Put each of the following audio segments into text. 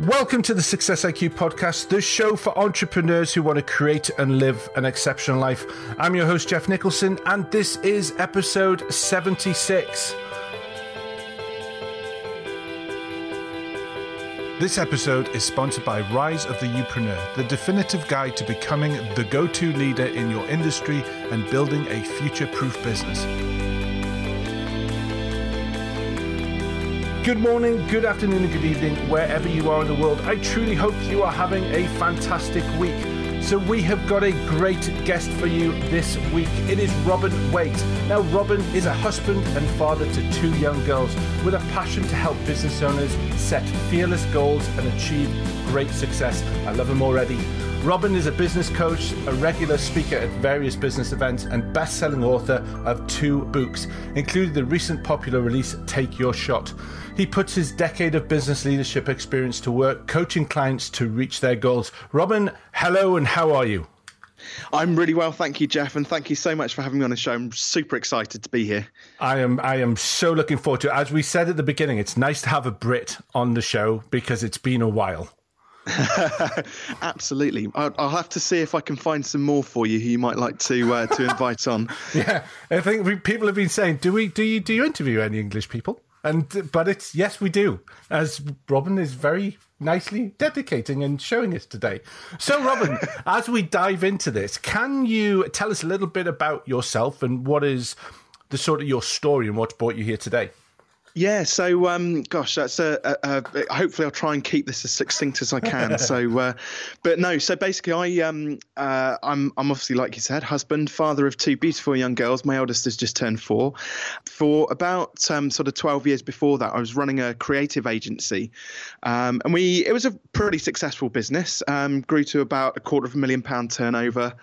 Welcome to the Success IQ podcast, the show for entrepreneurs who want to create and live an exceptional life. I'm your host, Geoff Nicholson, and this is episode 76. This episode is sponsored by Rise of the Youpreneur, the definitive guide to becoming the go to leader in your industry and building a future proof business. Good morning, good afternoon, and good evening, wherever you are in the world. I truly hope you are having a fantastic week. So, we have got a great guest for you this week. It is Robin Waite. Now, Robin is a husband and father to two young girls with a passion to help business owners set fearless goals and achieve great success. I love him already. Robin is a business coach, a regular speaker at various business events, and best selling author of two books, including the recent popular release Take Your Shot. He puts his decade of business leadership experience to work, coaching clients to reach their goals. Robin, hello, and how are you? I'm really well, thank you, Geoff, and thank you so much for having me on the show. I'm super excited to be here. I am. I am so looking forward to it. As we said at the beginning, it's nice to have a Brit on the show because it's been a while. Absolutely. I'll, I'll, have to see if I can find some more for you who you might like to uh, to invite on. yeah, I think we, people have been saying, do we do you do you interview any English people? And but it's yes, we do, as Robin is very nicely dedicating and showing us today. So, Robin, as we dive into this, can you tell us a little bit about yourself and what is the sort of your story and what brought you here today? Yeah, so um, gosh, that's a, a, a, hopefully I'll try and keep this as succinct as I can. so, uh, but no, so basically, I um, uh, I'm I'm obviously like you said, husband, father of two beautiful young girls. My eldest has just turned four. For about um, sort of twelve years before that, I was running a creative agency, um, and we it was a pretty successful business. Um, grew to about a quarter of a million pound turnover.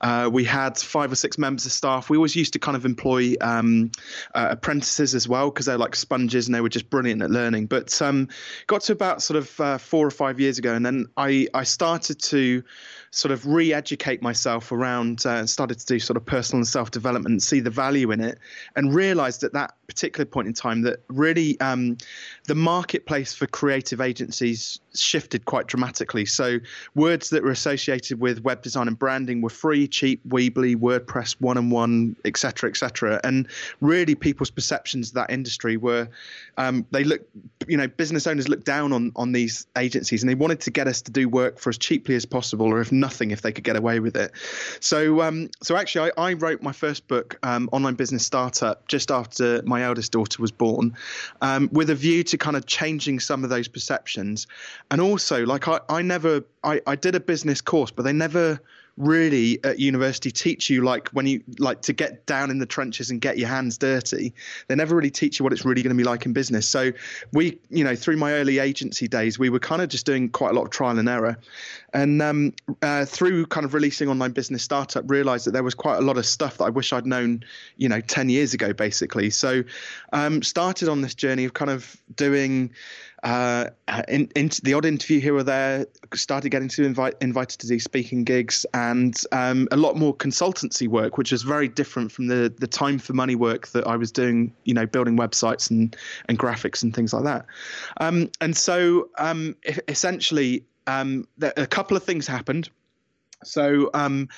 Uh, we had five or six members of staff. We always used to kind of employ um, uh, apprentices as well because they're like sponges and they were just brilliant at learning. But um, got to about sort of uh, four or five years ago, and then I I started to sort of re-educate myself around uh, and started to do sort of personal and self-development see the value in it and realized that that particular point in time that really um, the marketplace for creative agencies shifted quite dramatically so words that were associated with web design and branding were free cheap weebly wordpress one-on-one etc etc and really people's perceptions of that industry were um, they look you know business owners looked down on on these agencies and they wanted to get us to do work for as cheaply as possible or if nothing if they could get away with it. So, um, so actually, I, I, wrote my first book, um, Online Business Startup, just after my eldest daughter was born, um, with a view to kind of changing some of those perceptions. And also, like, I, I never, I, I did a business course, but they never really at university teach you like when you like to get down in the trenches and get your hands dirty they never really teach you what it's really going to be like in business. So we you know through my early agency days we were kind of just doing quite a lot of trial and error. And um, uh, through kind of releasing online business startup realized that there was quite a lot of stuff that i wish i'd known you know 10 years ago basically. So um, started on this journey of kind of doing uh, in, in, the odd interview here or there, started getting to invite invited to do speaking gigs and um, a lot more consultancy work, which was very different from the the time for money work that I was doing. You know, building websites and and graphics and things like that. Um, and so um, essentially, um, a couple of things happened. So um,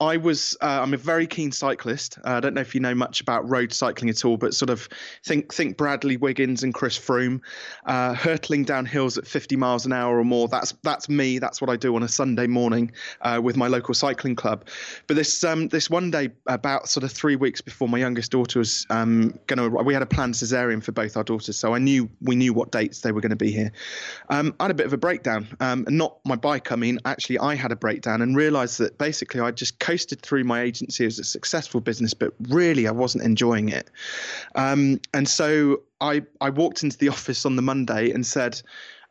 I was uh, I'm a very keen cyclist. Uh, I don't know if you know much about road cycling at all, but sort of think think Bradley Wiggins and Chris Froome, uh, hurtling down hills at 50 miles an hour or more. That's that's me. That's what I do on a Sunday morning uh, with my local cycling club. But this um, this one day, about sort of three weeks before my youngest daughter was um, going to, we had a planned cesarean for both our daughters, so I knew we knew what dates they were going to be here. Um, I had a bit of a breakdown, um, and not my bike. I mean, actually, I had a breakdown and realised that basically I just coasted through my agency as a successful business, but really I wasn't enjoying it. Um, and so I, I walked into the office on the Monday and said,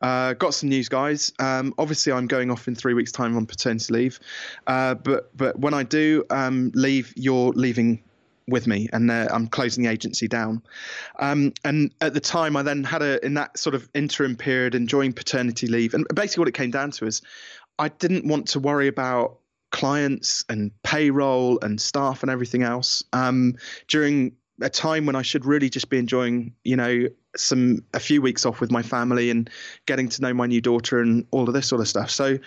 uh, got some news, guys. Um, obviously, I'm going off in three weeks' time on paternity leave, uh, but but when I do um, leave, you're leaving with me, and uh, I'm closing the agency down. Um, and at the time, I then had a in that sort of interim period, enjoying paternity leave, and basically what it came down to is, I didn't want to worry about clients and payroll and staff and everything else um, during a time when I should really just be enjoying, you know, some a few weeks off with my family and getting to know my new daughter and all of this sort of stuff. So,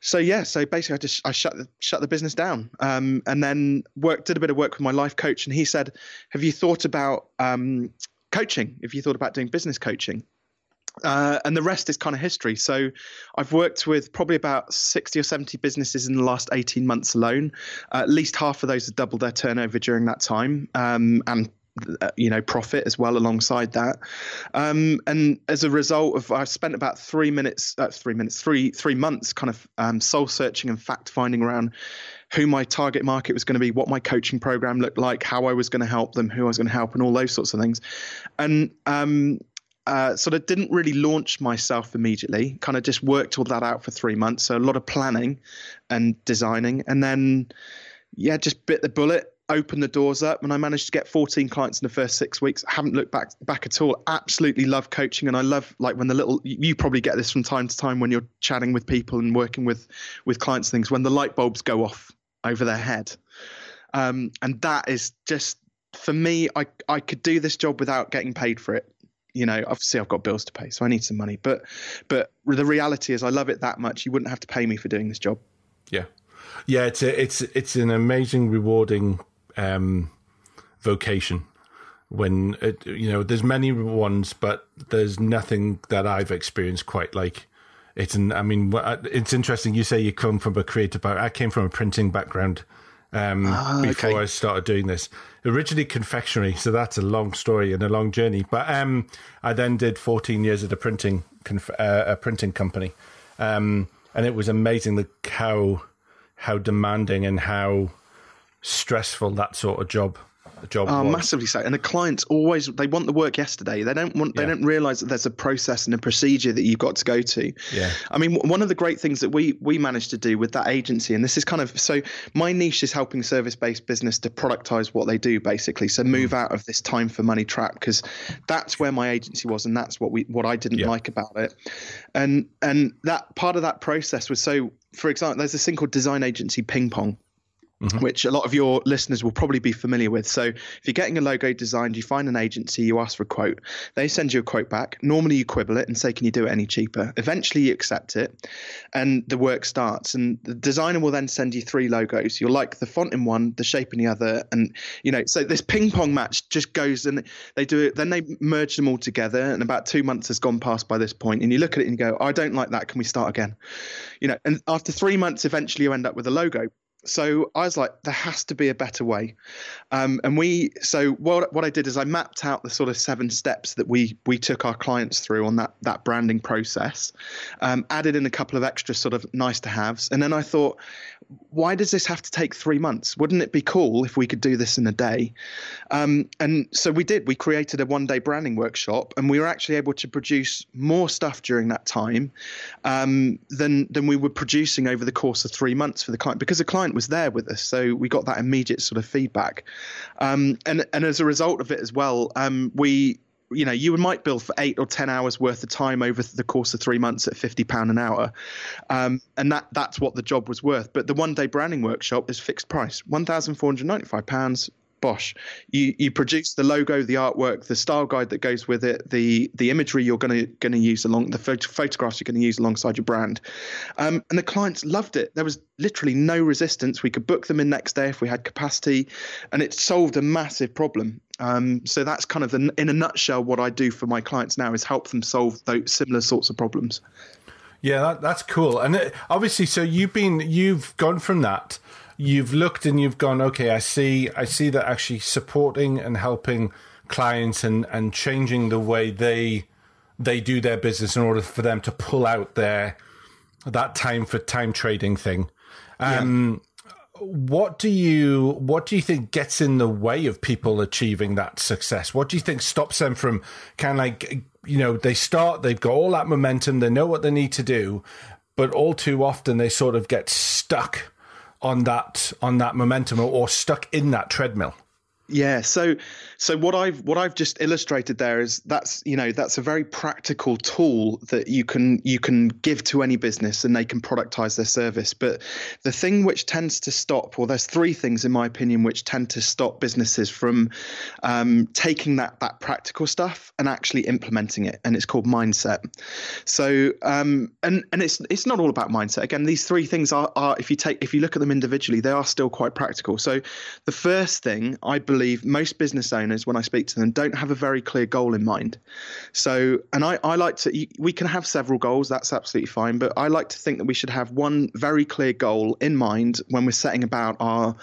so yeah, so basically I just I shut the shut the business down, um, and then worked did a bit of work with my life coach, and he said, "Have you thought about um, coaching? Have you thought about doing business coaching?" Uh, and the rest is kind of history. So I've worked with probably about 60 or 70 businesses in the last 18 months alone. Uh, at least half of those have doubled their turnover during that time. Um, and uh, you know profit as well alongside that um, and as a result of i spent about three minutes uh, three minutes three three months kind of um, soul searching and fact finding around who my target market was going to be what my coaching program looked like how i was going to help them who i was going to help and all those sorts of things and um, uh, sort of didn't really launch myself immediately. Kind of just worked all that out for three months. So a lot of planning and designing, and then yeah, just bit the bullet, opened the doors up, and I managed to get 14 clients in the first six weeks. I haven't looked back back at all. Absolutely love coaching, and I love like when the little you probably get this from time to time when you're chatting with people and working with with clients things when the light bulbs go off over their head, um, and that is just for me. I I could do this job without getting paid for it you know obviously i've got bills to pay so i need some money. But but the reality is i love it that much. You wouldn't have to pay me for doing this job. Yeah. Yeah it's a, it's it's an amazing rewarding um, vocation when it, you know there's many ones but there's nothing that i've experienced quite like it's an i mean it's interesting you say you come from a creative background i came from a printing background um, ah, before okay. I started doing this. Originally confectionery, so that's a long story and a long journey. But um, I then did 14 years at a printing conf- uh, a printing company, um, and it was amazing the how how demanding and how stressful that sort of job job oh, massively so and the clients always they want the work yesterday. They don't want they yeah. don't realize that there's a process and a procedure that you've got to go to. Yeah. I mean one of the great things that we we managed to do with that agency and this is kind of so my niche is helping service based business to productize what they do basically. So move mm. out of this time for money trap because that's where my agency was and that's what we what i didn't yeah. like about it. And and that part of that process was so for example there's this thing called design agency ping pong Mm-hmm. which a lot of your listeners will probably be familiar with. So, if you're getting a logo designed, you find an agency, you ask for a quote, they send you a quote back. Normally, you quibble it and say, Can you do it any cheaper? Eventually, you accept it, and the work starts. And the designer will then send you three logos. You'll like the font in one, the shape in the other. And, you know, so this ping pong match just goes and they do it, then they merge them all together. And about two months has gone past by this point, And you look at it and you go, I don't like that. Can we start again? You know, and after three months, eventually you end up with a logo so I was like, there has to be a better way. Um, and we, so what, what I did is I mapped out the sort of seven steps that we we took our clients through on that that branding process, um, added in a couple of extra sort of nice to haves, and then I thought, why does this have to take three months? Wouldn't it be cool if we could do this in a day? Um, and so we did. We created a one day branding workshop, and we were actually able to produce more stuff during that time um, than than we were producing over the course of three months for the client because the client was there with us. So we got that immediate sort of feedback, um, and and as a result of it as well, um, we you know you might bill for eight or ten hours worth of time over the course of three months at fifty pound an hour, um, and that that's what the job was worth. But the one day branding workshop is fixed price, one thousand four hundred ninety five pounds Bosh. You you produce the logo, the artwork, the style guide that goes with it, the the imagery you're going to going to use along the photographs you're going to use alongside your brand, um, and the clients loved it. There was literally no resistance. We could book them in next day if we had capacity, and it solved a massive problem. Um, so that's kind of the, in a nutshell what I do for my clients now is help them solve those similar sorts of problems. Yeah, that, that's cool. And it, obviously, so you've been you've gone from that you've looked and you've gone, okay, I see, I see that actually supporting and helping clients and and changing the way they they do their business in order for them to pull out their that time for time trading thing. Um, yeah. What do you what do you think gets in the way of people achieving that success? What do you think stops them from kind of like you know they start they've got all that momentum they know what they need to do, but all too often they sort of get stuck on that on that momentum or, or stuck in that treadmill. Yeah, so so what I've what I've just illustrated there is that's you know that's a very practical tool that you can you can give to any business and they can productize their service. But the thing which tends to stop, well, there's three things in my opinion which tend to stop businesses from um, taking that that practical stuff and actually implementing it, and it's called mindset. So um, and and it's it's not all about mindset. Again, these three things are are if you take if you look at them individually, they are still quite practical. So the first thing I believe believe most business owners, when I speak to them, don't have a very clear goal in mind. So, and I, I like to, we can have several goals, that's absolutely fine, but I like to think that we should have one very clear goal in mind when we're setting about our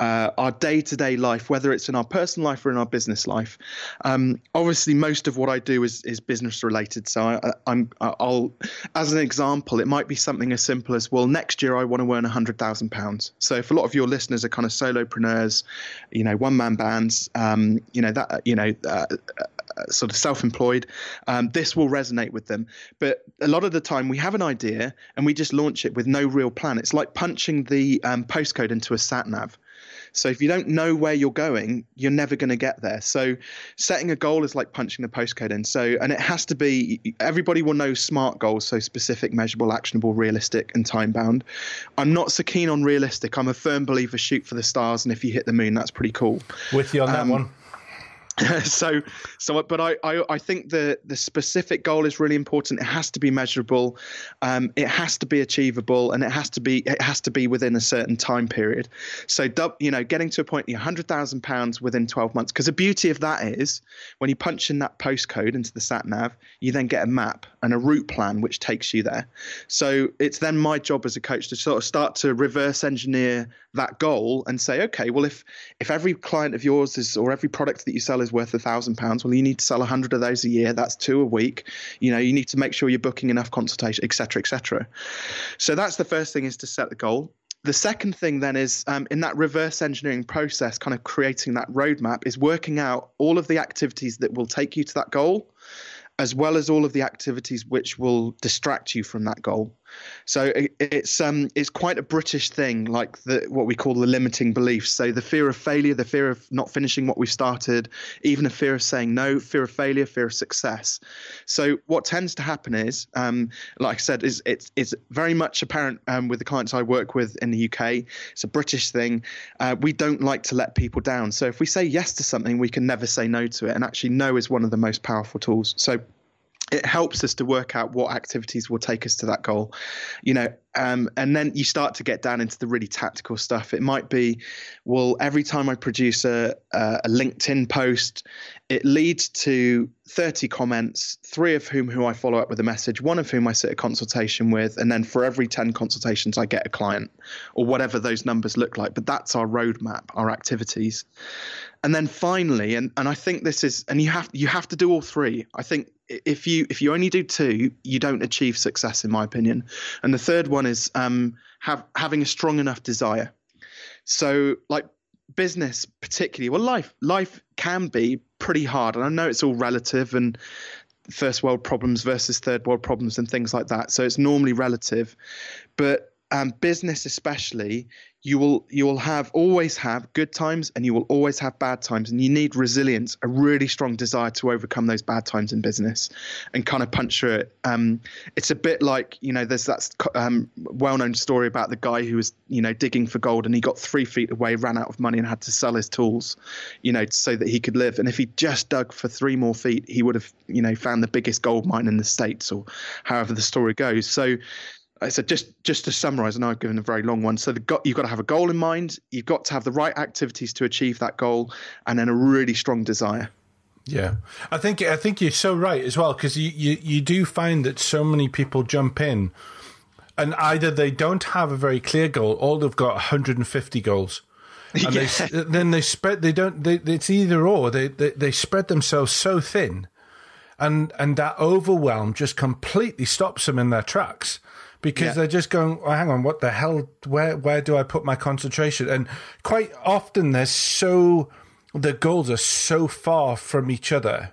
uh, our day to day life, whether it's in our personal life or in our business life. Um, obviously, most of what I do is is business related. So I, I'm I'll, as an example, it might be something as simple as well. Next year, I want to earn a hundred thousand pounds. So if a lot of your listeners are kind of solopreneurs, you know, one man bands, um, you know that you know. Uh, uh, sort of self-employed um, this will resonate with them but a lot of the time we have an idea and we just launch it with no real plan it's like punching the um, postcode into a sat nav so if you don't know where you're going, you're never going to get there. So setting a goal is like punching the postcode in. So and it has to be everybody will know SMART goals, so specific, measurable, actionable, realistic, and time bound. I'm not so keen on realistic. I'm a firm believer shoot for the stars, and if you hit the moon, that's pretty cool. With you on um, that one. so so but I, I, I think the the specific goal is really important. It has to be measurable. Um, it has to be achievable and it has to be it has to be within a certain time period. So you know getting to a point you're 100,000 pounds within 12 months because the beauty of that is when you punch in that postcode into the sat nav you then get a map and a route plan which takes you there. So it's then my job as a coach to sort of start to reverse engineer that goal and say okay well if if every client of yours is or every product that you sell is is worth a thousand pounds. Well, you need to sell a hundred of those a year. That's two a week. You know, you need to make sure you're booking enough consultation, etc., etc. So that's the first thing is to set the goal. The second thing then is um, in that reverse engineering process, kind of creating that roadmap, is working out all of the activities that will take you to that goal, as well as all of the activities which will distract you from that goal. So it, it's um it's quite a British thing, like the what we call the limiting beliefs. So the fear of failure, the fear of not finishing what we've started, even a fear of saying no, fear of failure, fear of success. So what tends to happen is, um, like I said, is it's it's very much apparent um, with the clients I work with in the UK. It's a British thing. Uh, we don't like to let people down. So if we say yes to something, we can never say no to it. And actually, no is one of the most powerful tools. So it helps us to work out what activities will take us to that goal you know um, and then you start to get down into the really tactical stuff. It might be well every time i produce a, a linkedin post it leads to 30 comments three of whom who i follow up with a message one of whom i sit a consultation with and then for every 10 consultations i get a client or whatever those numbers look like. But that's our roadmap our activities. And then finally and, and i think this is and you have you have to do all three. I think if you if you only do two, you don't achieve success, in my opinion. And the third one is um, have having a strong enough desire. So, like business, particularly, well, life life can be pretty hard, and I know it's all relative and first world problems versus third world problems and things like that. So it's normally relative, but um, business especially you will you will have always have good times and you will always have bad times. And you need resilience a really strong desire to overcome those bad times in business and kind of punch through it. Um, it's a bit like you know there's that um, well-known story about the guy who was you know digging for gold and he got three feet away ran out of money and had to sell his tools you know so that he could live. And if he just dug for three more feet he would have you know found the biggest gold mine in the states or however the story goes. So I said just just to summarize, know I've given a very long one. So the, you've got to have a goal in mind. You've got to have the right activities to achieve that goal, and then a really strong desire. Yeah, I think I think you're so right as well because you, you you do find that so many people jump in, and either they don't have a very clear goal, or they've got 150 goals. And yeah. they, then they spread. They don't. They, it's either or. They, they they spread themselves so thin, and and that overwhelm just completely stops them in their tracks because yeah. they're just going, oh, hang on, what the hell? Where where do I put my concentration? And quite often they're so the goals are so far from each other,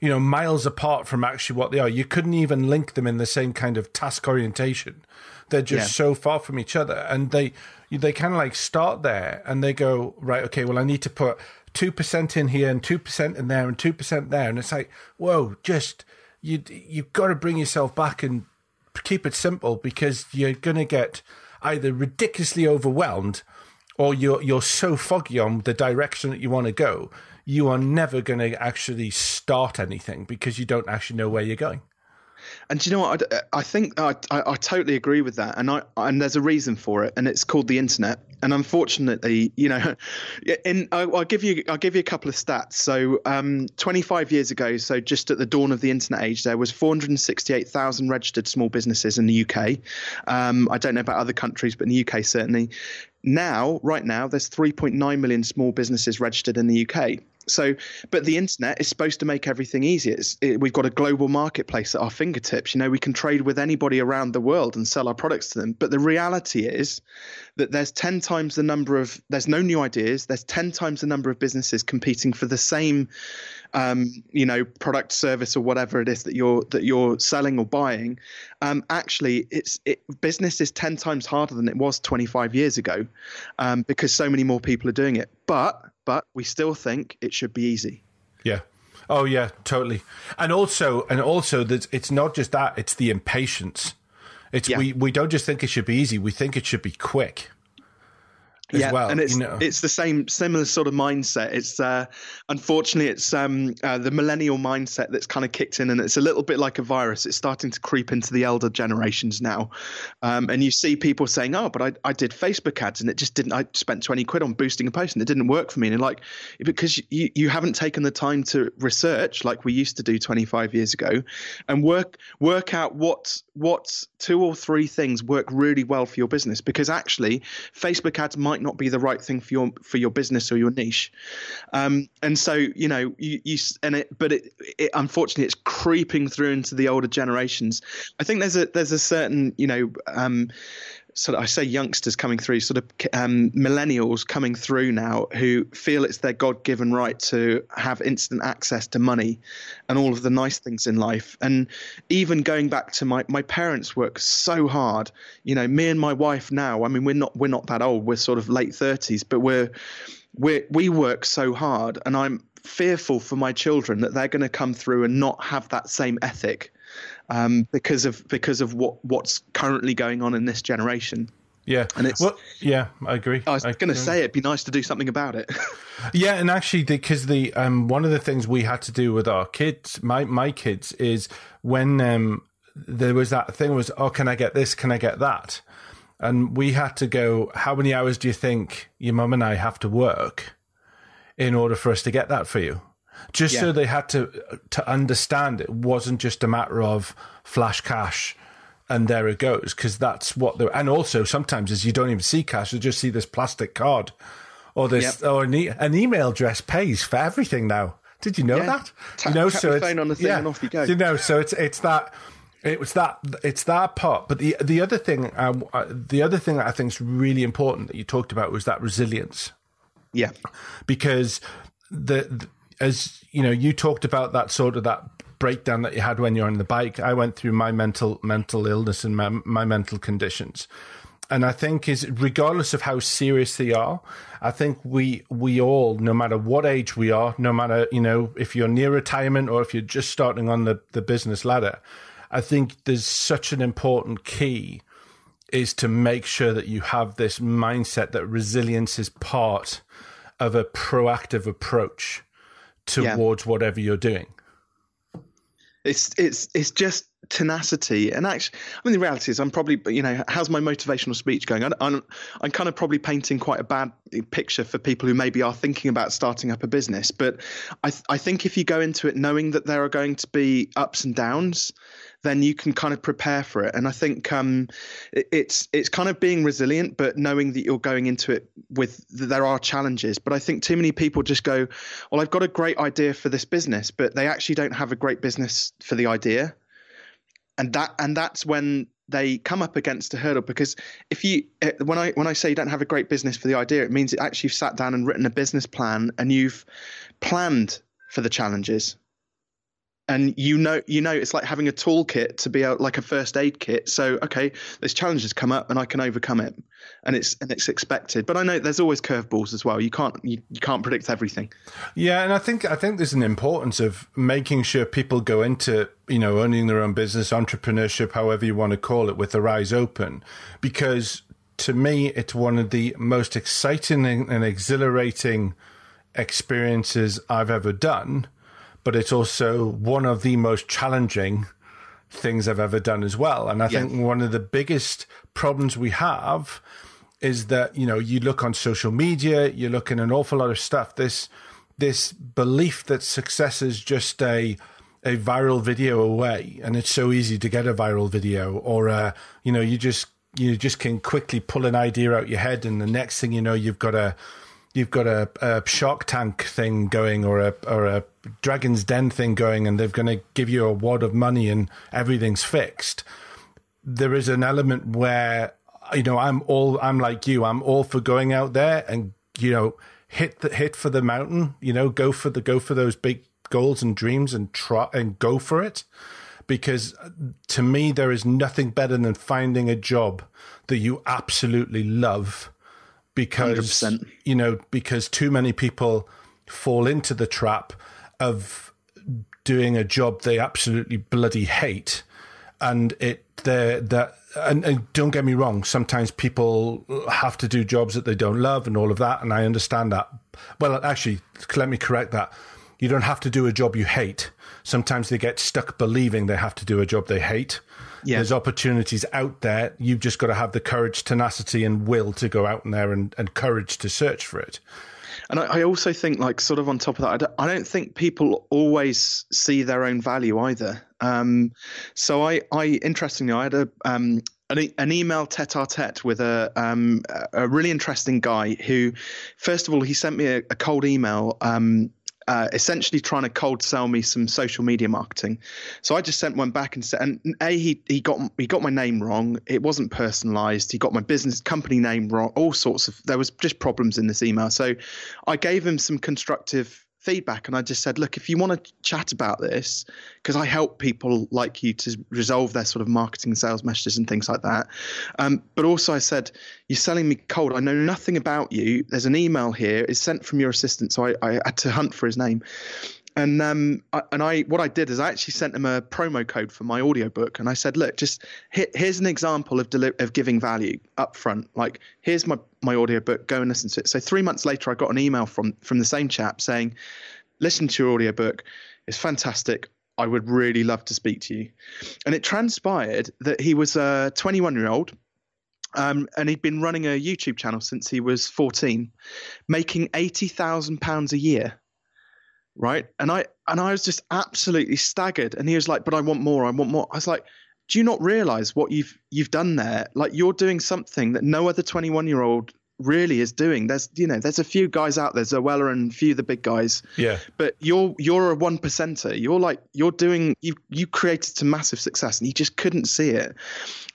you know, miles apart from actually what they are. You couldn't even link them in the same kind of task orientation. They're just yeah. so far from each other, and they they kind of like start there and they go right. Okay, well, I need to put 2% in here and 2% in there and 2% there. And it's like, whoa, just, you, you've got to bring yourself back and keep it simple because you're going to get either ridiculously overwhelmed or you're, you're so foggy on the direction that you want to go. You are never going to actually start anything because you don't actually know where you're going. And you know what? I, I think I, I, I, totally agree with that, and I and there's a reason for it, and it's called the internet. And unfortunately, you know, in I'll give you I'll give you a couple of stats. So, um, 25 years ago, so just at the dawn of the internet age, there was 468,000 registered small businesses in the UK. Um, I don't know about other countries, but in the UK certainly. Now, right now, there's 3.9 million small businesses registered in the UK. So, but the internet is supposed to make everything easier. It, we've got a global marketplace at our fingertips. You know, we can trade with anybody around the world and sell our products to them. But the reality is that there's 10 times the number of, there's no new ideas. There's 10 times the number of businesses competing for the same, um, you know, product, service, or whatever it is that you're that you're selling or buying. Um, actually, it's it, business is 10 times harder than it was 25 years ago um, because so many more people are doing it. But but we still think it should be easy. Yeah. Oh yeah, totally. And also, and also, that it's not just that; it's the impatience. It's yeah. we we don't just think it should be easy; we think it should be quick yeah, well, and it's you know. it's the same similar sort of mindset. It's uh, unfortunately it's um, uh, the millennial mindset that's kind of kicked in, and it's a little bit like a virus. It's starting to creep into the elder generations now, um, and you see people saying, "Oh, but I, I did Facebook ads and it just didn't. I spent twenty quid on boosting a post and it didn't work for me." And like because you you haven't taken the time to research like we used to do twenty five years ago, and work work out what what two or three things work really well for your business because actually Facebook ads might not be the right thing for your for your business or your niche. Um, and so you know you, you and it but it, it unfortunately it's creeping through into the older generations. I think there's a there's a certain you know um, of I say youngsters coming through, sort of um, millennials coming through now who feel it's their God given right to have instant access to money and all of the nice things in life. And even going back to my my parents work so hard. You know, me and my wife now. I mean, we're not we're not that old. We're sort of late thirties, but we're we we work so hard, and I'm fearful for my children that they're going to come through and not have that same ethic um, because of because of what what's currently going on in this generation. Yeah, and it's well, yeah, I agree. I was going to say it'd be nice to do something about it. yeah, and actually, because the um, one of the things we had to do with our kids, my my kids, is when um, there was that thing was, oh, can I get this? Can I get that? And we had to go. How many hours do you think your mum and I have to work in order for us to get that for you? Just yeah. so they had to to understand it wasn't just a matter of flash cash and there it goes because that's what they and also sometimes is you don't even see cash you just see this plastic card or this yep. or an, e- an, email address pays for everything now. Did you know yeah. that? Ta- you know so it's, on the thing yeah, and off you go. You know so it's it's that it was that it's that part. But the the other thing um, uh, the other thing that i think is really important that you talked about was that resilience. Yeah. Because the, the as you know, you talked about that sort of that breakdown that you had when you're on the bike. I went through my mental mental illness and my, my mental conditions. And I think is regardless of how serious they are, I think we we all, no matter what age we are, no matter you know if you're near retirement or if you're just starting on the, the business ladder, I think there's such an important key is to make sure that you have this mindset that resilience is part of a proactive approach towards yeah. whatever you're doing. It's it's it's just tenacity and actually i mean the reality is i'm probably you know how's my motivational speech going I'm, I'm i'm kind of probably painting quite a bad picture for people who maybe are thinking about starting up a business but i th- i think if you go into it knowing that there are going to be ups and downs then you can kind of prepare for it. And I think um, it's it's kind of being resilient, but knowing that you're going into it with there are challenges. But I think too many people just go, well, I've got a great idea for this business, but they actually don't have a great business for the idea. And that and that's when they come up against a hurdle because if you eh, when I when I say you don't have a great business for the idea, it means it actually you've sat down and written a business plan and you've planned for the challenges and you know you know it's like having a toolkit to be like a first aid kit. So okay this challenge has come up and i can overcome it. And it's and it's expected. But i know there's always curveballs as well. You can't you, you can't predict everything. Yeah and i think i think there's an importance of making sure people go into you know owning their own business entrepreneurship however you want to call it with their eyes open. Because to me it's one of the most exciting and exhilarating experiences i've ever done but it's also one of the most challenging things I've ever done as well. And I yeah. think one of the biggest problems we have is that, you know, you look on social media, you look in an awful lot of stuff, this this belief that success is just a a viral video away and it's so easy to get a viral video or uh, you know, you just you just can quickly pull an idea out your head and the next thing you know you've got a you've got a, a Shark Tank thing going or a or a Dragon's Den thing going, and they're going to give you a wad of money and everything's fixed. There is an element where you know I'm all I'm like you. I'm all for going out there and you know hit the hit for the mountain. You know, go for the go for those big goals and dreams and try and go for it. Because uh, to me, there is nothing better than finding a job that you absolutely love because 100%. you know because too many people fall into the trap of doing a job they absolutely bloody hate. And it that and, and, don't get me wrong sometimes people have to do jobs that they don't love and all of that and i understand that. Well actually let me correct that you don't have to do a job you hate sometimes they get stuck believing they have to do a job they hate yeah. There's opportunities out there. You've just got to have the courage, tenacity, and will to go out in there and, and courage to search for it. And I, I also think, like, sort of on top of that, I don't, I don't think people always see their own value either. Um, so I, I interestingly, I had a um, an, an, email tete-a-tete with a um, a really interesting guy who, first of all, he sent me a, a cold email um, uh, essentially trying to cold sell me some social media marketing. So I just sent one back and said, and a he he got he got my name wrong. It wasn't personalized. He got my business company name wrong. All sorts of there was just problems in this email. So I gave him some constructive feedback and I just said, look, if you want to chat about this, because I help people like you to resolve their sort of marketing sales messages and things like that. Um, but also I said, you're selling me cold. I know nothing about you. There's an email here. It's sent from your assistant. So I, I had to hunt for his name and um, I, and I what I did is I actually sent him a promo code for my audiobook and I said look just here's an example of deli- of giving value up front like here's my my audiobook go and listen to it so 3 months later I got an email from from the same chap saying listen to your audiobook it's fantastic I would really love to speak to you and it transpired that he was a 21 year old um, and he'd been running a YouTube channel since he was 14 making 80,000 pounds a year right? And I and I was just absolutely staggered. And he was like, "But I want more. I want more." I was like, "Do you not realize what you've you've done there? Like you're doing something that no other 21 year old really is doing. There's you know there's a few guys out there, Zoella and a few of the big guys. Yeah. But you're you're a one percenter. You're like you're doing you you created some massive success and you just couldn't see it.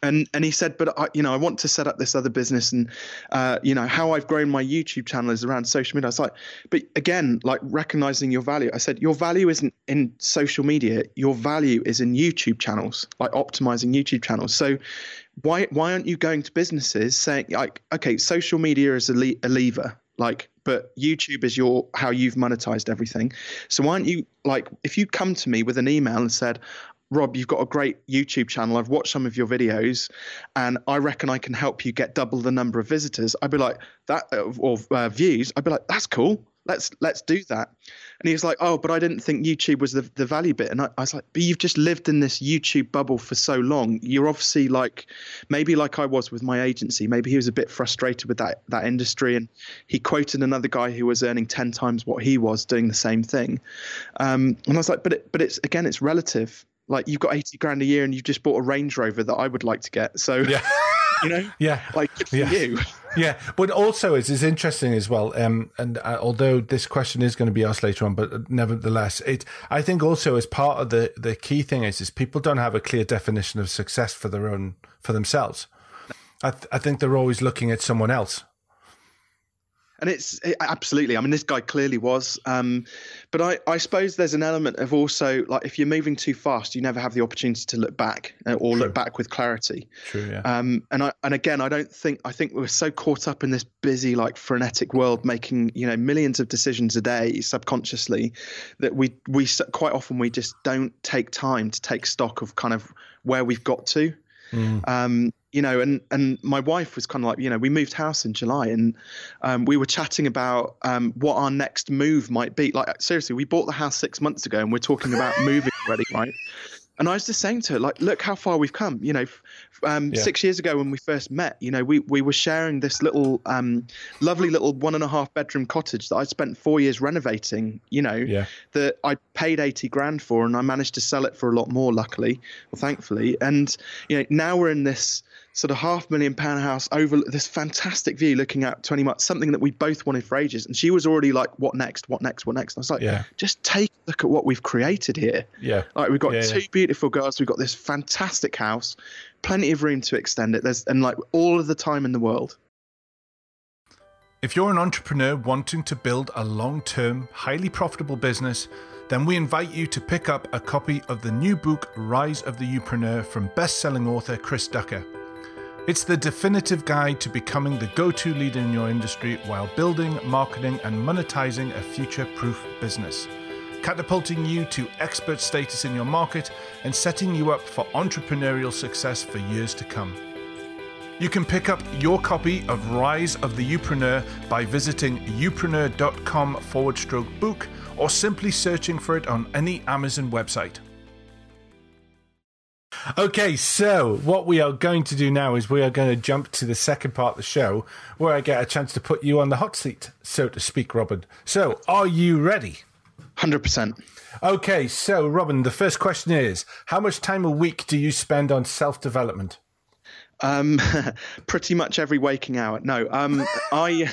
And and he said, but I you know I want to set up this other business and uh, you know how I've grown my YouTube channel is around social media. I was like, but again like recognizing your value. I said your value isn't in social media. Your value is in YouTube channels, like optimizing YouTube channels. So why why aren't you going to businesses saying like okay social media is a, le- a lever like but youtube is your how you've monetized everything. So why aren't you like if you come to me with an email and said rob you've got a great youtube channel i've watched some of your videos and i reckon i can help you get double the number of visitors i'd be like that or uh, views i'd be like that's cool let's let's do that and he was like, "Oh, but I didn't think YouTube was the the value bit." And I, I, was like, "But you've just lived in this YouTube bubble for so long. You're obviously like, maybe like I was with my agency. Maybe he was a bit frustrated with that that industry." And he quoted another guy who was earning ten times what he was doing the same thing. Um, and I was like, "But it, but it's again, it's relative. Like you've got eighty grand a year, and you've just bought a Range Rover that I would like to get. So." Yeah. you know yeah like yeah. you yeah but also it's, it's interesting as well um, and uh, although this question is going to be asked later on but nevertheless it i think also as part of the the key thing is is people don't have a clear definition of success for their own for themselves. I, th- I think they're always looking at someone else and it's it, absolutely. I mean, this guy clearly was. Um, but I, I suppose there's an element of also like if you're moving too fast, you never have the opportunity to look back uh, or True. look back with clarity. True. Yeah. Um, and I and again, I don't think I think we're so caught up in this busy, like frenetic world, making you know millions of decisions a day subconsciously, that we we quite often we just don't take time to take stock of kind of where we've got to. Mm. Um, you know, and and my wife was kind of like, you know, we moved house in July, and um, we were chatting about um, what our next move might be. Like seriously, we bought the house six months ago, and we're talking about moving already, right? And I was just saying to her, like, look how far we've come. You know, um, yeah. six years ago when we first met, you know, we, we were sharing this little, um, lovely little one and a half bedroom cottage that I spent four years renovating. You know, yeah. that I paid eighty grand for, and I managed to sell it for a lot more, luckily or thankfully. And you know, now we're in this sort of half million pound house over this fantastic view looking at 20 months, something that we both wanted for ages. And she was already like, what next? What next? What next? And I was like, yeah. just take a look at what we've created here. Yeah. Like we've got yeah, two yeah. beautiful girls. We've got this fantastic house, plenty of room to extend it. There's, and like all of the time in the world. If you're an entrepreneur wanting to build a long term, highly profitable business, then we invite you to pick up a copy of the new book, Rise of the Youpreneur, from best selling author Chris Ducker. It's the definitive guide to becoming the go to leader in your industry while building, marketing, and monetizing a future proof business, catapulting you to expert status in your market and setting you up for entrepreneurial success for years to come. You can pick up your copy of Rise of the Youpreneur by visiting youpreneur.com forward stroke book or simply searching for it on any Amazon website. Okay, so what we are going to do now is we are going to jump to the second part of the show where I get a chance to put you on the hot seat, so to speak, Robin. So, are you ready? 100%. Okay, so Robin, the first question is How much time a week do you spend on self development? Um, pretty much every waking hour. No, um, I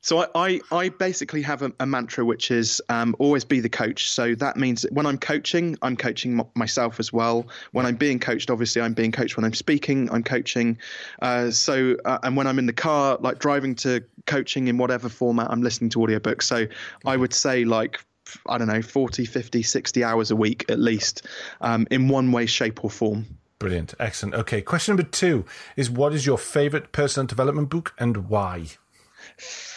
so I, I, I basically have a, a mantra which is um, always be the coach. So that means that when I'm coaching, I'm coaching m- myself as well. When I'm being coached, obviously I'm being coached. When I'm speaking, I'm coaching. Uh, so uh, and when I'm in the car, like driving to coaching in whatever format, I'm listening to audiobooks. So I would say like I don't know 40, 50, 60 hours a week at least um, in one way, shape or form. Brilliant. Excellent. Okay. Question number two is what is your favorite personal development book and why?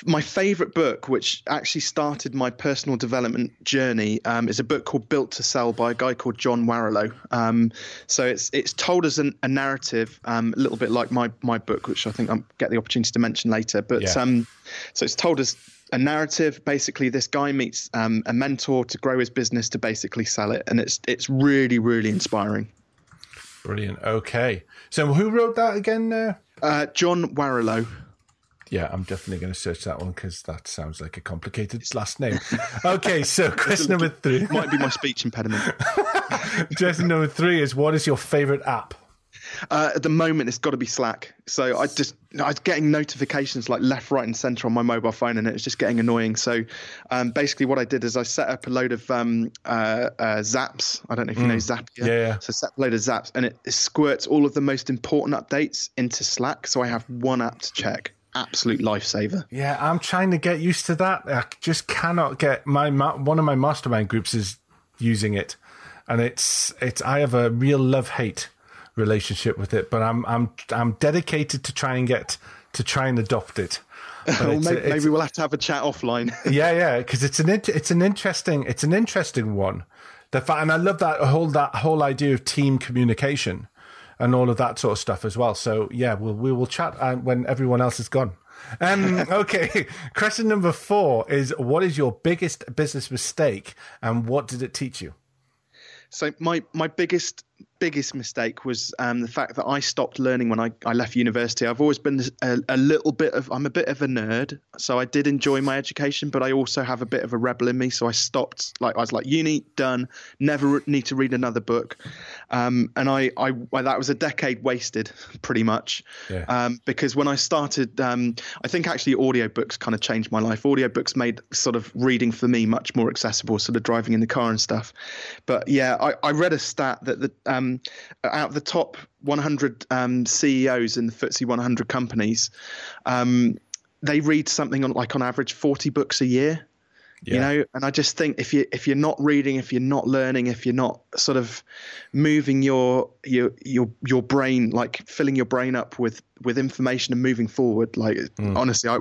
My favorite book, which actually started my personal development journey, um, is a book called Built to Sell by a guy called John Warrillow. Um, so it's it's told as an, a narrative, um, a little bit like my my book, which I think I'll get the opportunity to mention later. But yeah. Um, so it's told as a narrative. Basically, this guy meets um, a mentor to grow his business to basically sell it, and it's it's really really inspiring. Brilliant. Okay. So who wrote that again? Uh, uh John Warrillow. Yeah, I'm definitely going to search that one because that sounds like a complicated last name. Okay, so question number three might be my speech impediment. question number three is: What is your favorite app? Uh, at the moment, it's got to be Slack. So I just I was getting notifications like left, right, and center on my mobile phone, and it was just getting annoying. So um, basically, what I did is I set up a load of um, uh, uh, Zaps. I don't know if you mm. know Zapier. Yeah, yeah. So set up a load of Zaps, and it, it squirts all of the most important updates into Slack. So I have one app to check absolute lifesaver. Yeah, I'm trying to get used to that. I just cannot get my one of my mastermind groups is using it, and it's it's I have a real love hate relationship with it, but I'm I'm I'm dedicated to try and get to try and adopt it. well, maybe, maybe, we'll have to have a chat offline. yeah, yeah, because it's an it's an interesting it's an interesting one. The fact, and I love that whole that whole idea of team communication and all of that sort of stuff as well. So yeah, we'll we will chat uh, when everyone else is gone. Um, okay, question number four is: What is your biggest business mistake, and what did it teach you? So my my biggest biggest mistake was um, the fact that I stopped learning when I, I left university. I've always been a, a, little bit of I'm a bit of a nerd, so I did enjoy my education, but I also have a bit of a rebel in me. So I stopped. Like I was like, uni done, never need to read another book, um, and I, I well, that was a decade wasted, pretty much, yeah. um, because when I started, um, I think actually audiobooks kind of changed my life. Audiobooks made sort of reading for me much more accessible, sort of driving in the car and stuff. But yeah, I, I read a stat that the um, out of the top 100 um, CEOs in the FTSE 100 companies, um, they read something on like on average 40 books a year yeah. you know and i just think if you if you're not reading if you're not learning if you're not sort of moving your your your your brain like filling your brain up with with information and moving forward like mm. honestly i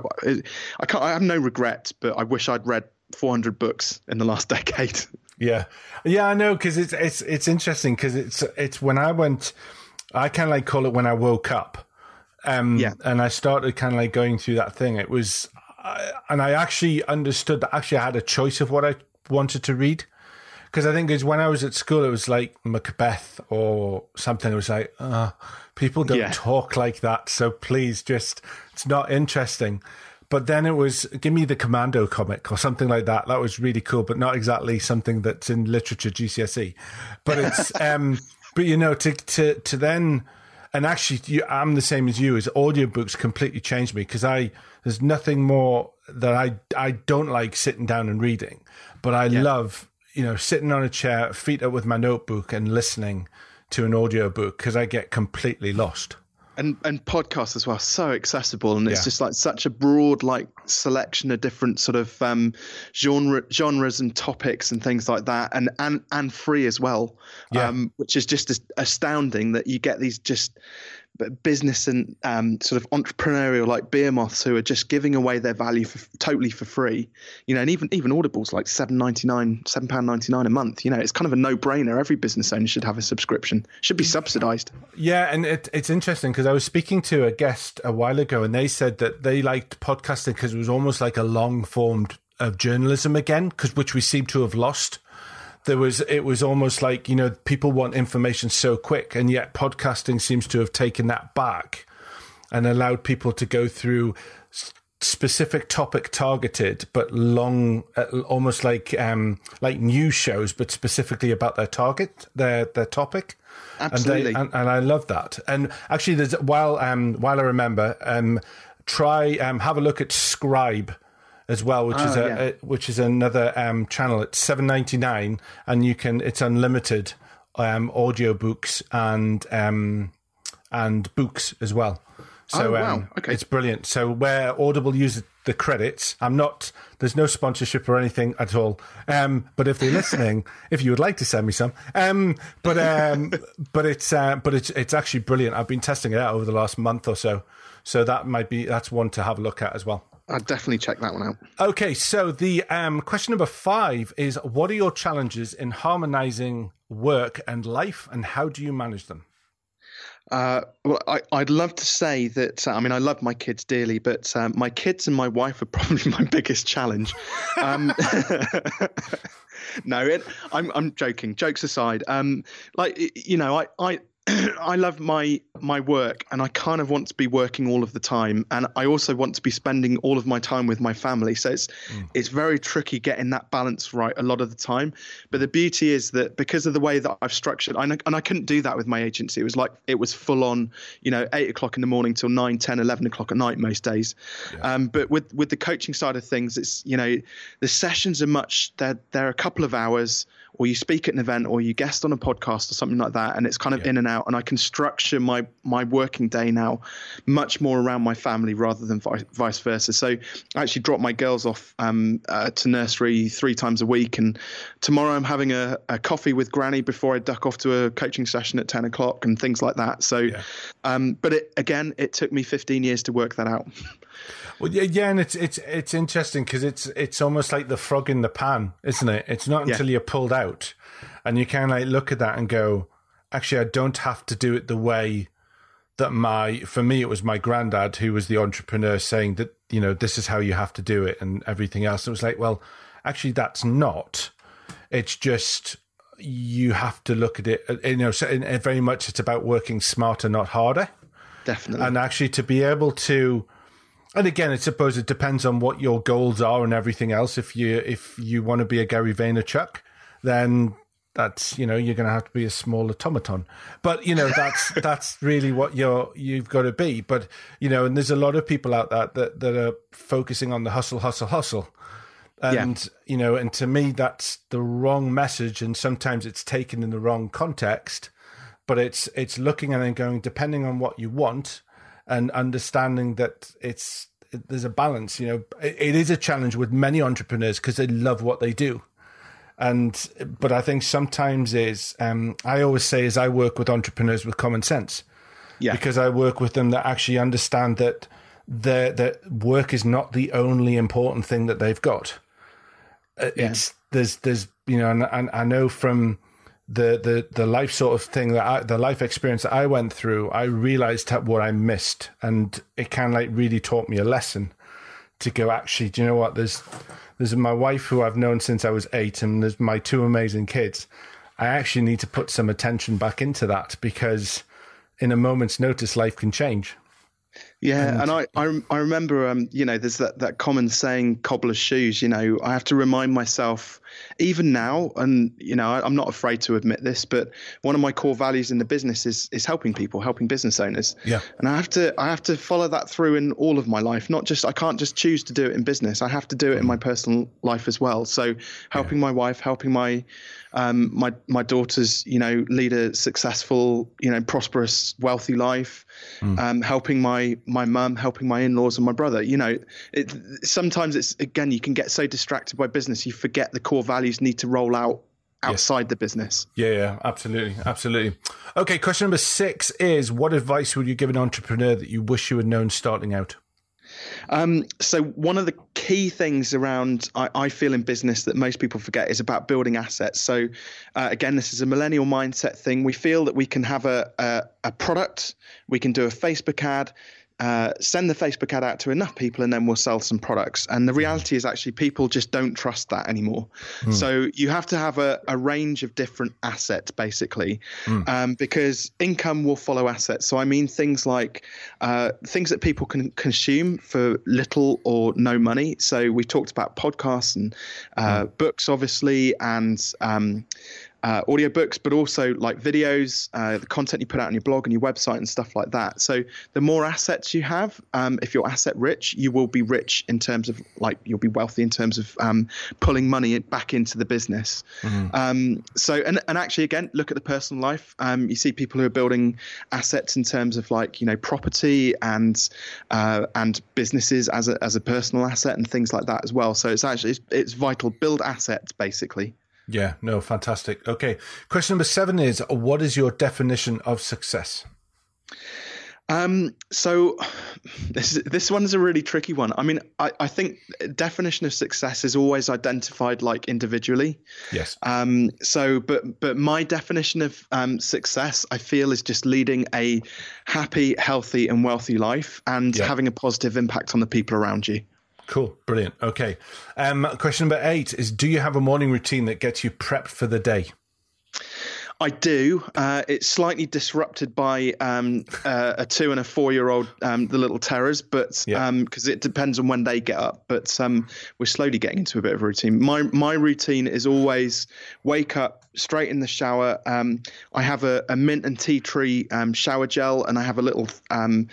i can't i have no regrets but i wish i'd read 400 books in the last decade yeah yeah i know because it's it's it's interesting because it's it's when i went i kind of like call it when i woke up um, yeah. And I started kind of like going through that thing. It was, uh, and I actually understood that actually I had a choice of what I wanted to read. Because I think it's when I was at school, it was like Macbeth or something. It was like, uh, people don't yeah. talk like that. So please just, it's not interesting. But then it was, give me the Commando comic or something like that. That was really cool, but not exactly something that's in literature GCSE. But it's, um, but you know, to, to, to then, and actually, you, I'm the same as you. Is audiobooks completely changed me because I there's nothing more that I I don't like sitting down and reading, but I yeah. love you know sitting on a chair, feet up with my notebook and listening to an audiobook because I get completely lost and and podcasts as well so accessible and it's yeah. just like such a broad like selection of different sort of um, genre genres and topics and things like that and and and free as well yeah. um, which is just astounding that you get these just business and um, sort of entrepreneurial like beer moths who are just giving away their value for totally for free you know and even even audible's like 7.99 7 pound 99 a month you know it's kind of a no-brainer. Every business owner should have a subscription. Should be subsidized. Yeah and it, it's interesting because i was speaking to a guest a while ago and they said that they liked podcasting because it was almost like a long formed of journalism again because which we seem to have lost there was it was almost like you know people want information so quick and yet podcasting seems to have taken that back and allowed people to go through specific topic targeted but long uh, almost like um like news shows but specifically about their target their their topic. Absolutely and, they, and, and i love that. And actually there's while um while i remember um try um have a look at Scribd as well, which oh, is a, yeah. a, which is another um, channel. It's seven ninety nine, and you can it's unlimited um, audio books and um, and books as well. So oh, wow. um, okay. it's brilliant. So where Audible uses the credits, I'm not. There's no sponsorship or anything at all. Um, but if they're listening, if you would like to send me some, um, but um, but it's uh, but it's it's actually brilliant. I've been testing it out over the last month or so. So that might be that's one to have a look at as well. I'd definitely check that one out. Okay, so the um, question number five is: What are your challenges in harmonizing work and life, and how do you manage them? Uh, well, I, would love to say that. Uh, I mean, I love my kids dearly, but um, my kids and my wife are probably my biggest challenge. Um, no, it, I'm I'm joking. Jokes aside, um, like you know, I I I love my my work and I kind of want to be working all of the time. And I also want to be spending all of my time with my family. So it's mm. it's very tricky getting that balance right a lot of the time. But the beauty is that because of the way that I've structured and I, and I couldn't do that with my agency. It was like it was full on you know 8 o'clock in the morning till 9 10 11 o'clock at night most days. Yeah. um, but with with the coaching side of things it's you know the sessions are much they're they're a couple of hours or you speak at an event or you guest on a podcast or something like that and it's kind of yeah. in and out and i can structure my my working day now much more around my family rather than vice, vice versa so i actually drop my girls off um, uh, to nursery three times a week and tomorrow i'm having a, a, coffee with granny before i duck off to a coaching session at 10 o'clock and things like that so yeah. um, but it, again it took me 15 years to work that out Well, yeah, and it's it's it's interesting because it's it's almost like the frog in the pan, isn't it? It's not until yeah. you're pulled out, and you kind of like look at that and go, actually, I don't have to do it the way that my for me it was my granddad who was the entrepreneur saying that you know this is how you have to do it and everything else. It was like, well, actually, that's not. It's just you have to look at it. Uh, you know, so very much it's about working smarter, not harder. Definitely, and actually to be able to and again, I suppose it depends on what your goals are and everything else. If you if you want to be a Gary Vaynerchuk, then that's you know you're going to have to be a small automaton. But you know that's that's really what you're you've got to be. But you know, and there's a lot of people out there that that are focusing on the hustle, hustle, hustle. And yeah. you know, and to me, that's the wrong message, and sometimes it's taken in the wrong context. But it's it's looking at and going, depending on what you want, and understanding that it's there's a balance. You know, it, it is a challenge with many entrepreneurs because they love what they do. And but I think sometimes is um, I always say is I work with entrepreneurs with common sense, Yeah. because I work with them that actually understand that their that work is not the only important thing that they've got. Uh, It's there's there's you know and, and I know from the the the life sort of thing that I, the life experience that I went through, I realized what I missed, and it kind of like really taught me a lesson to go. Actually, do you know what? There's there's my wife who I've known since I was eight, and there's my two amazing kids. I actually need to put some attention back into that because in a moment's notice, life can change. Yeah, and I, I I remember um you know there's that that common saying cobbler's shoes you know I have to remind myself even now and you know I'm not afraid to admit this but one of my core values in the business is is helping people helping business owners Yeah. and I have to I have to follow that through in all of my life not just I can't just choose to do it in business I have to do it in my personal life as well so helping my wife helping my um, my my daughters, you know, lead a successful, you know, prosperous, wealthy life. Um, helping my my mum, helping my in-laws and my brother. You know, it, sometimes it's again you can get so distracted by business you forget the core values need to roll out outside the business. Yeah, yeah, absolutely, absolutely. Okay, question number six is: What advice would you give an entrepreneur that you wish you had known starting out? Um, so one of the key things around I, I feel in business that most people forget is about building assets. So uh, again, this is a millennial mindset thing. We feel that we can have a a, a product, we can do a Facebook ad. Uh, send the Facebook ad out to enough people and then we'll sell some products. And the reality is actually people just don't trust that anymore. So you have to have a, a range of different assets basically um, because income will follow assets. So I mean things like uh, things that people can consume for little or no money. So we talked about podcasts and uh, books, obviously, and um, uh, audiobooks, but also like videos, uh, the content you put out on your blog and your website and stuff like that. So the more assets you have, um, if you're asset rich, you will be rich in terms of like you'll be wealthy in terms of um, pulling money back into the business. Um, so and and actually again, look at the personal life. Um, you see people who are building assets in terms of like you know property and uh, and businesses as a as a personal asset and things like that as well. So it's actually it's, it's vital. Build assets basically. Yeah, no, fantastic. Okay, question number seven is: What is your definition of success? Um, so this this one is a really tricky one. I mean, I, I think definition of success is always identified like individually. Yes. Um, so, but but my definition of um, success, I feel, is just leading a happy, healthy, and wealthy life, and Yeah. having a positive impact on the people around you. Cool, brilliant. Okay. Um, question number eight is: Do you have a morning routine that gets you prepped for the day? I do. Uh, it's slightly disrupted by um, uh, a two and a four year old, um, the little terrors, but Yeah. because it depends on when they get up. But um, we're slowly getting into a bit of a routine. My my routine is always wake up straight in the shower. Um, I have a, a mint and tea tree um, shower gel, and I have a little um,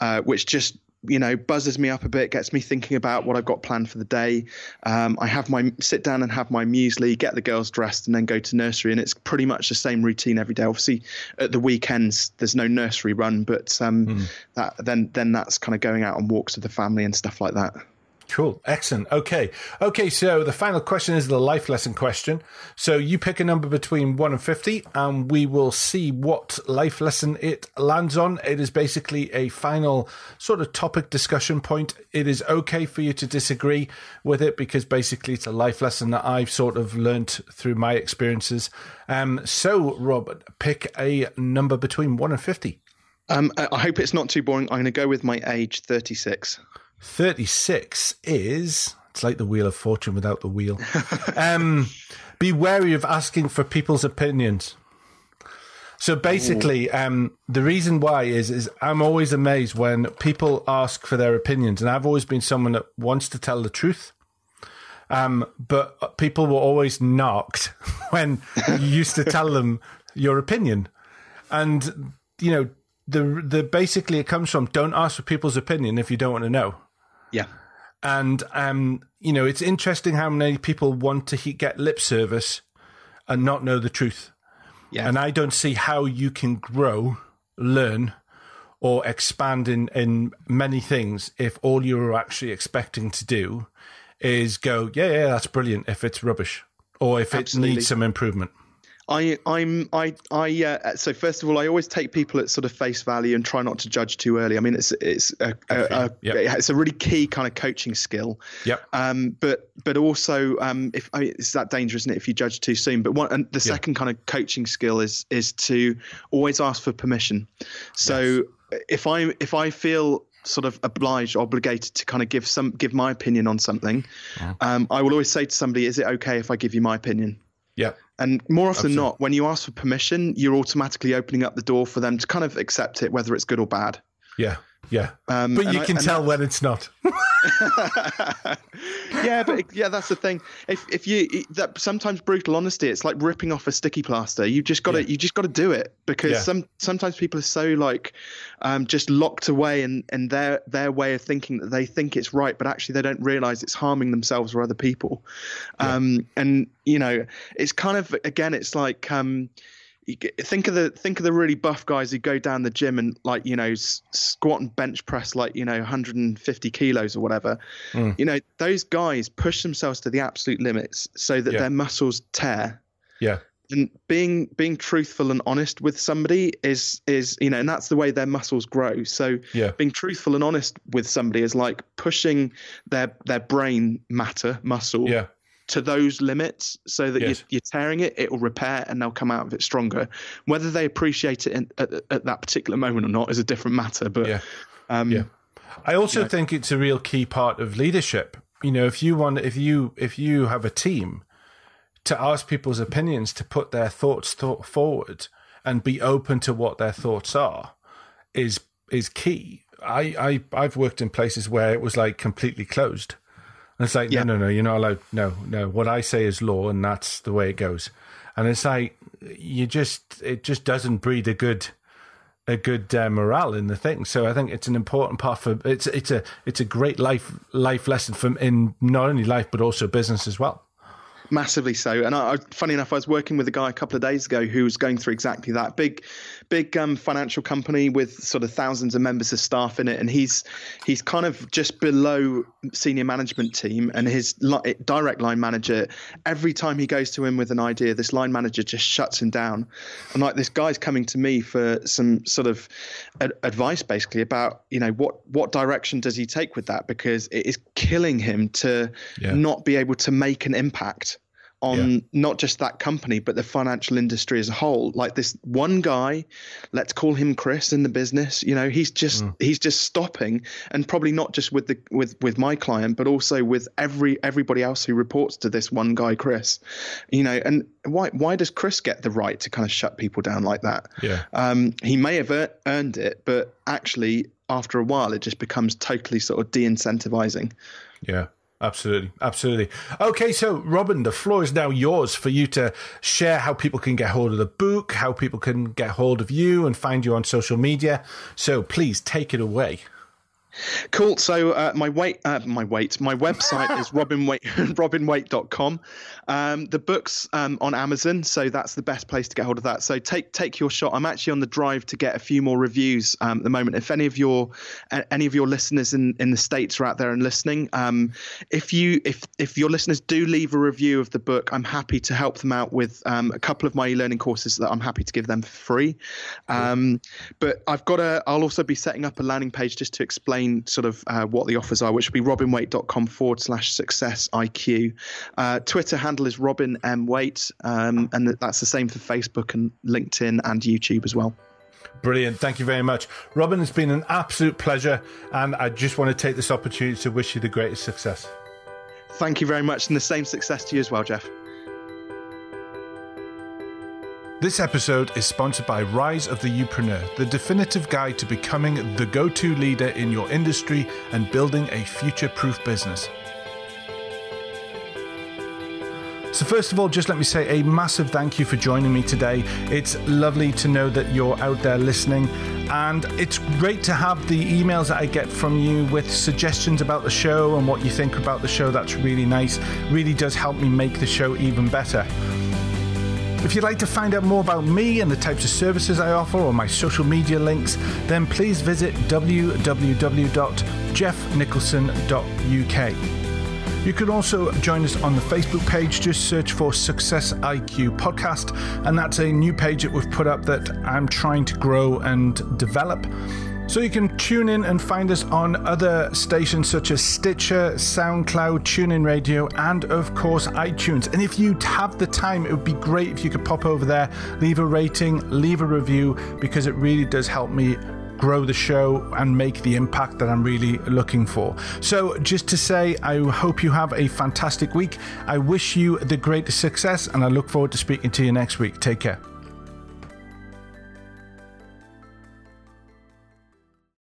uh, which just you know buzzes me up a bit gets me thinking about what i've got planned for the day. Um, i have my sit down and have my muesli get the girls dressed and then go to nursery. And it's pretty much the same routine every day. Obviously at the weekends there's no nursery run but um, that then then that's kind of going out on walks with the family and stuff like that Cool. Excellent. Okay. Okay. So the final question is the life lesson question. So you pick a number between 1 and 50, and we will see what life lesson it lands on. It is basically a final sort of topic discussion point. It is okay for you to disagree with it because basically it's a life lesson that I've sort of learnt through my experiences. Um, so, Rob, pick a number between 1 and 50. um, I, I hope it's not too boring i'm going to go with my age 36 36 is it's like the wheel of fortune without the wheel. Um be wary of asking for people's opinions. So basically um the reason why is is i'm always amazed when people ask for their opinions and i've always been someone that wants to tell the truth. Um but people were always knocked when you used to tell them your opinion. And you know the the basically it comes from don't ask for people's opinion if you don't want to know yeah and um, you know, it's interesting how many people want to he- get lip service and not know the truth. Yeah. And I don't see how you can grow, learn, or expand in, in many things if all you're actually expecting to do is go, yeah, yeah, that's brilliant if it's rubbish or if Absolutely. it needs some improvement. I, I'm, I, I. Uh, so first of all, I always take people at sort of face value and try not to judge too early. I mean, it's it's a, a, a yep. it's a really key kind of coaching skill. Yep. Um, but but also, um, if I mean, it's that dangerous, isn't it? If you judge too soon. But one, and the second kind of coaching skill is is to always ask for permission. So yes. if I if I feel sort of obliged, obligated to kind of give some give my opinion on something, yeah. um, I will always say to somebody, "Is it okay if I give you my opinion?" Yeah. And more often than not, when you ask for permission, you're automatically opening up the door for them to kind of accept it, whether it's good or bad. Yeah. Yeah. Um, but you can I, tell when it's not. yeah, but yeah, that's the thing. If if you that sometimes brutal honesty, it's like ripping off a sticky plaster. You just got to yeah. you just got to do it because yeah. some sometimes people are so like um, just locked away in in their their way of thinking that they think it's right, but actually they don't realize it's harming themselves or other people. Yeah. Um, and you know, it's kind of again, it's like um, think of the think of the really buff guys who go down the gym and like you know squat and bench press like you know 150 kilos or whatever mm. you know those guys push themselves to the absolute limits so that yeah. their muscles tear yeah and being being truthful and honest with somebody is is you know and that's the way their muscles grow so yeah. being truthful and honest with somebody is like pushing their their brain matter muscle yeah to those limits so that yes. you're, you're, tearing it, it will repair and they'll come out of it stronger. Whether they appreciate it in, at, at, that particular moment or not is a different matter. But yeah, um, yeah. I also think it's a real key part of leadership. You know, if you want, if you if you have a team, to ask people's opinions, to put their thoughts th- forward, and be open to what their thoughts are, is is key. I, I I've worked in places where it was like completely closed and it's like, yeah. no, no, no, you're not allowed. No, no. What I say is law, and that's the way it goes. And it's like you just, it just doesn't breed a good, a good uh, morale in the thing. So I think it's an important part for it's, it's a, it's a great life, life lesson from in not only life but also business as well massively so. And I, funny enough, I was working with a guy a couple of days ago who was going through exactly that. Big big um, financial company with sort of thousands of members of staff in it, and he's he's kind of just below senior management team, and his li- direct line manager. Every time he goes to him with an idea, this line manager just shuts him down, and like this guy's coming to me for some sort of ad- advice, basically about you know what what direction does he take with that because it is killing him to yeah. not be able to make an impact on yeah. not just that company but the financial industry as a whole. Like this one guy let's call him chris in the business you know he's just mm. he's just stopping and probably not just with the with with my client but also with every everybody else who reports to this one guy chris. You know and why why does chris get the right to kind of shut people down like that? Yeah. Um he may have earned it but actually after a while it just becomes totally sort of de-incentivizing. Yeah Absolutely, absolutely. Okay, so Robin, the floor is now yours for you to share how people can get hold of the book, how people can get hold of you and find you on social media. So please take it away. Cool. So uh, my weight, uh, my weight, my website is robinwaite, robinwaite.com. Um, the book's um, on Amazon, so that's the best place to get hold of that. So take take your shot. I'm actually on the drive to get a few more reviews um, at the moment. If any of your any of your listeners in, in the states are out there and listening, um, if you if if your listeners do leave a review of the book, I'm happy to help them out with um, a couple of my e-learning courses that I'm happy to give them for free. Cool. Um, but I've got a. I'll also be setting up a landing page just to explain explain sort of uh, what the offers are, which will be robinwaite.com forward slash success IQ. Uh, Twitter handle is Robin M. Waite, um, and that's the same for Facebook and LinkedIn and YouTube as well. Brilliant. Thank you very much. Robin, it's been an absolute pleasure, and I just want to take this opportunity to wish you the greatest success. Thank you very much, and the same success to you as well, Geoff. This episode is sponsored by Rise of the Youpreneur, the definitive guide to becoming the go to leader in your industry and building a future proof business. So, first of all, just let me say a massive thank you for joining me today. It's lovely to know that you're out there listening, and it's great to have the emails that I get from you with suggestions about the show and what you think about the show. That's really nice, really does help me make the show even better. If you'd like to find out more about me and the types of services I offer or my social media links, then please visit www.geoffnicholson.uk. You can also join us on the Facebook page. Just search for Success IQ Podcast, and that's a new page that we've put up that I'm trying to grow and develop. So you can tune in and find us on other stations such as Stitcher, SoundCloud, TuneIn Radio, and of course iTunes. And if you have the time, it would be great if you could pop over there, leave a rating, leave a review, because it really does help me grow the show and make the impact that I'm really looking for. So, just to say, I hope you have a fantastic week. I wish you the greatest success, and I look forward to speaking to you next week. Take care.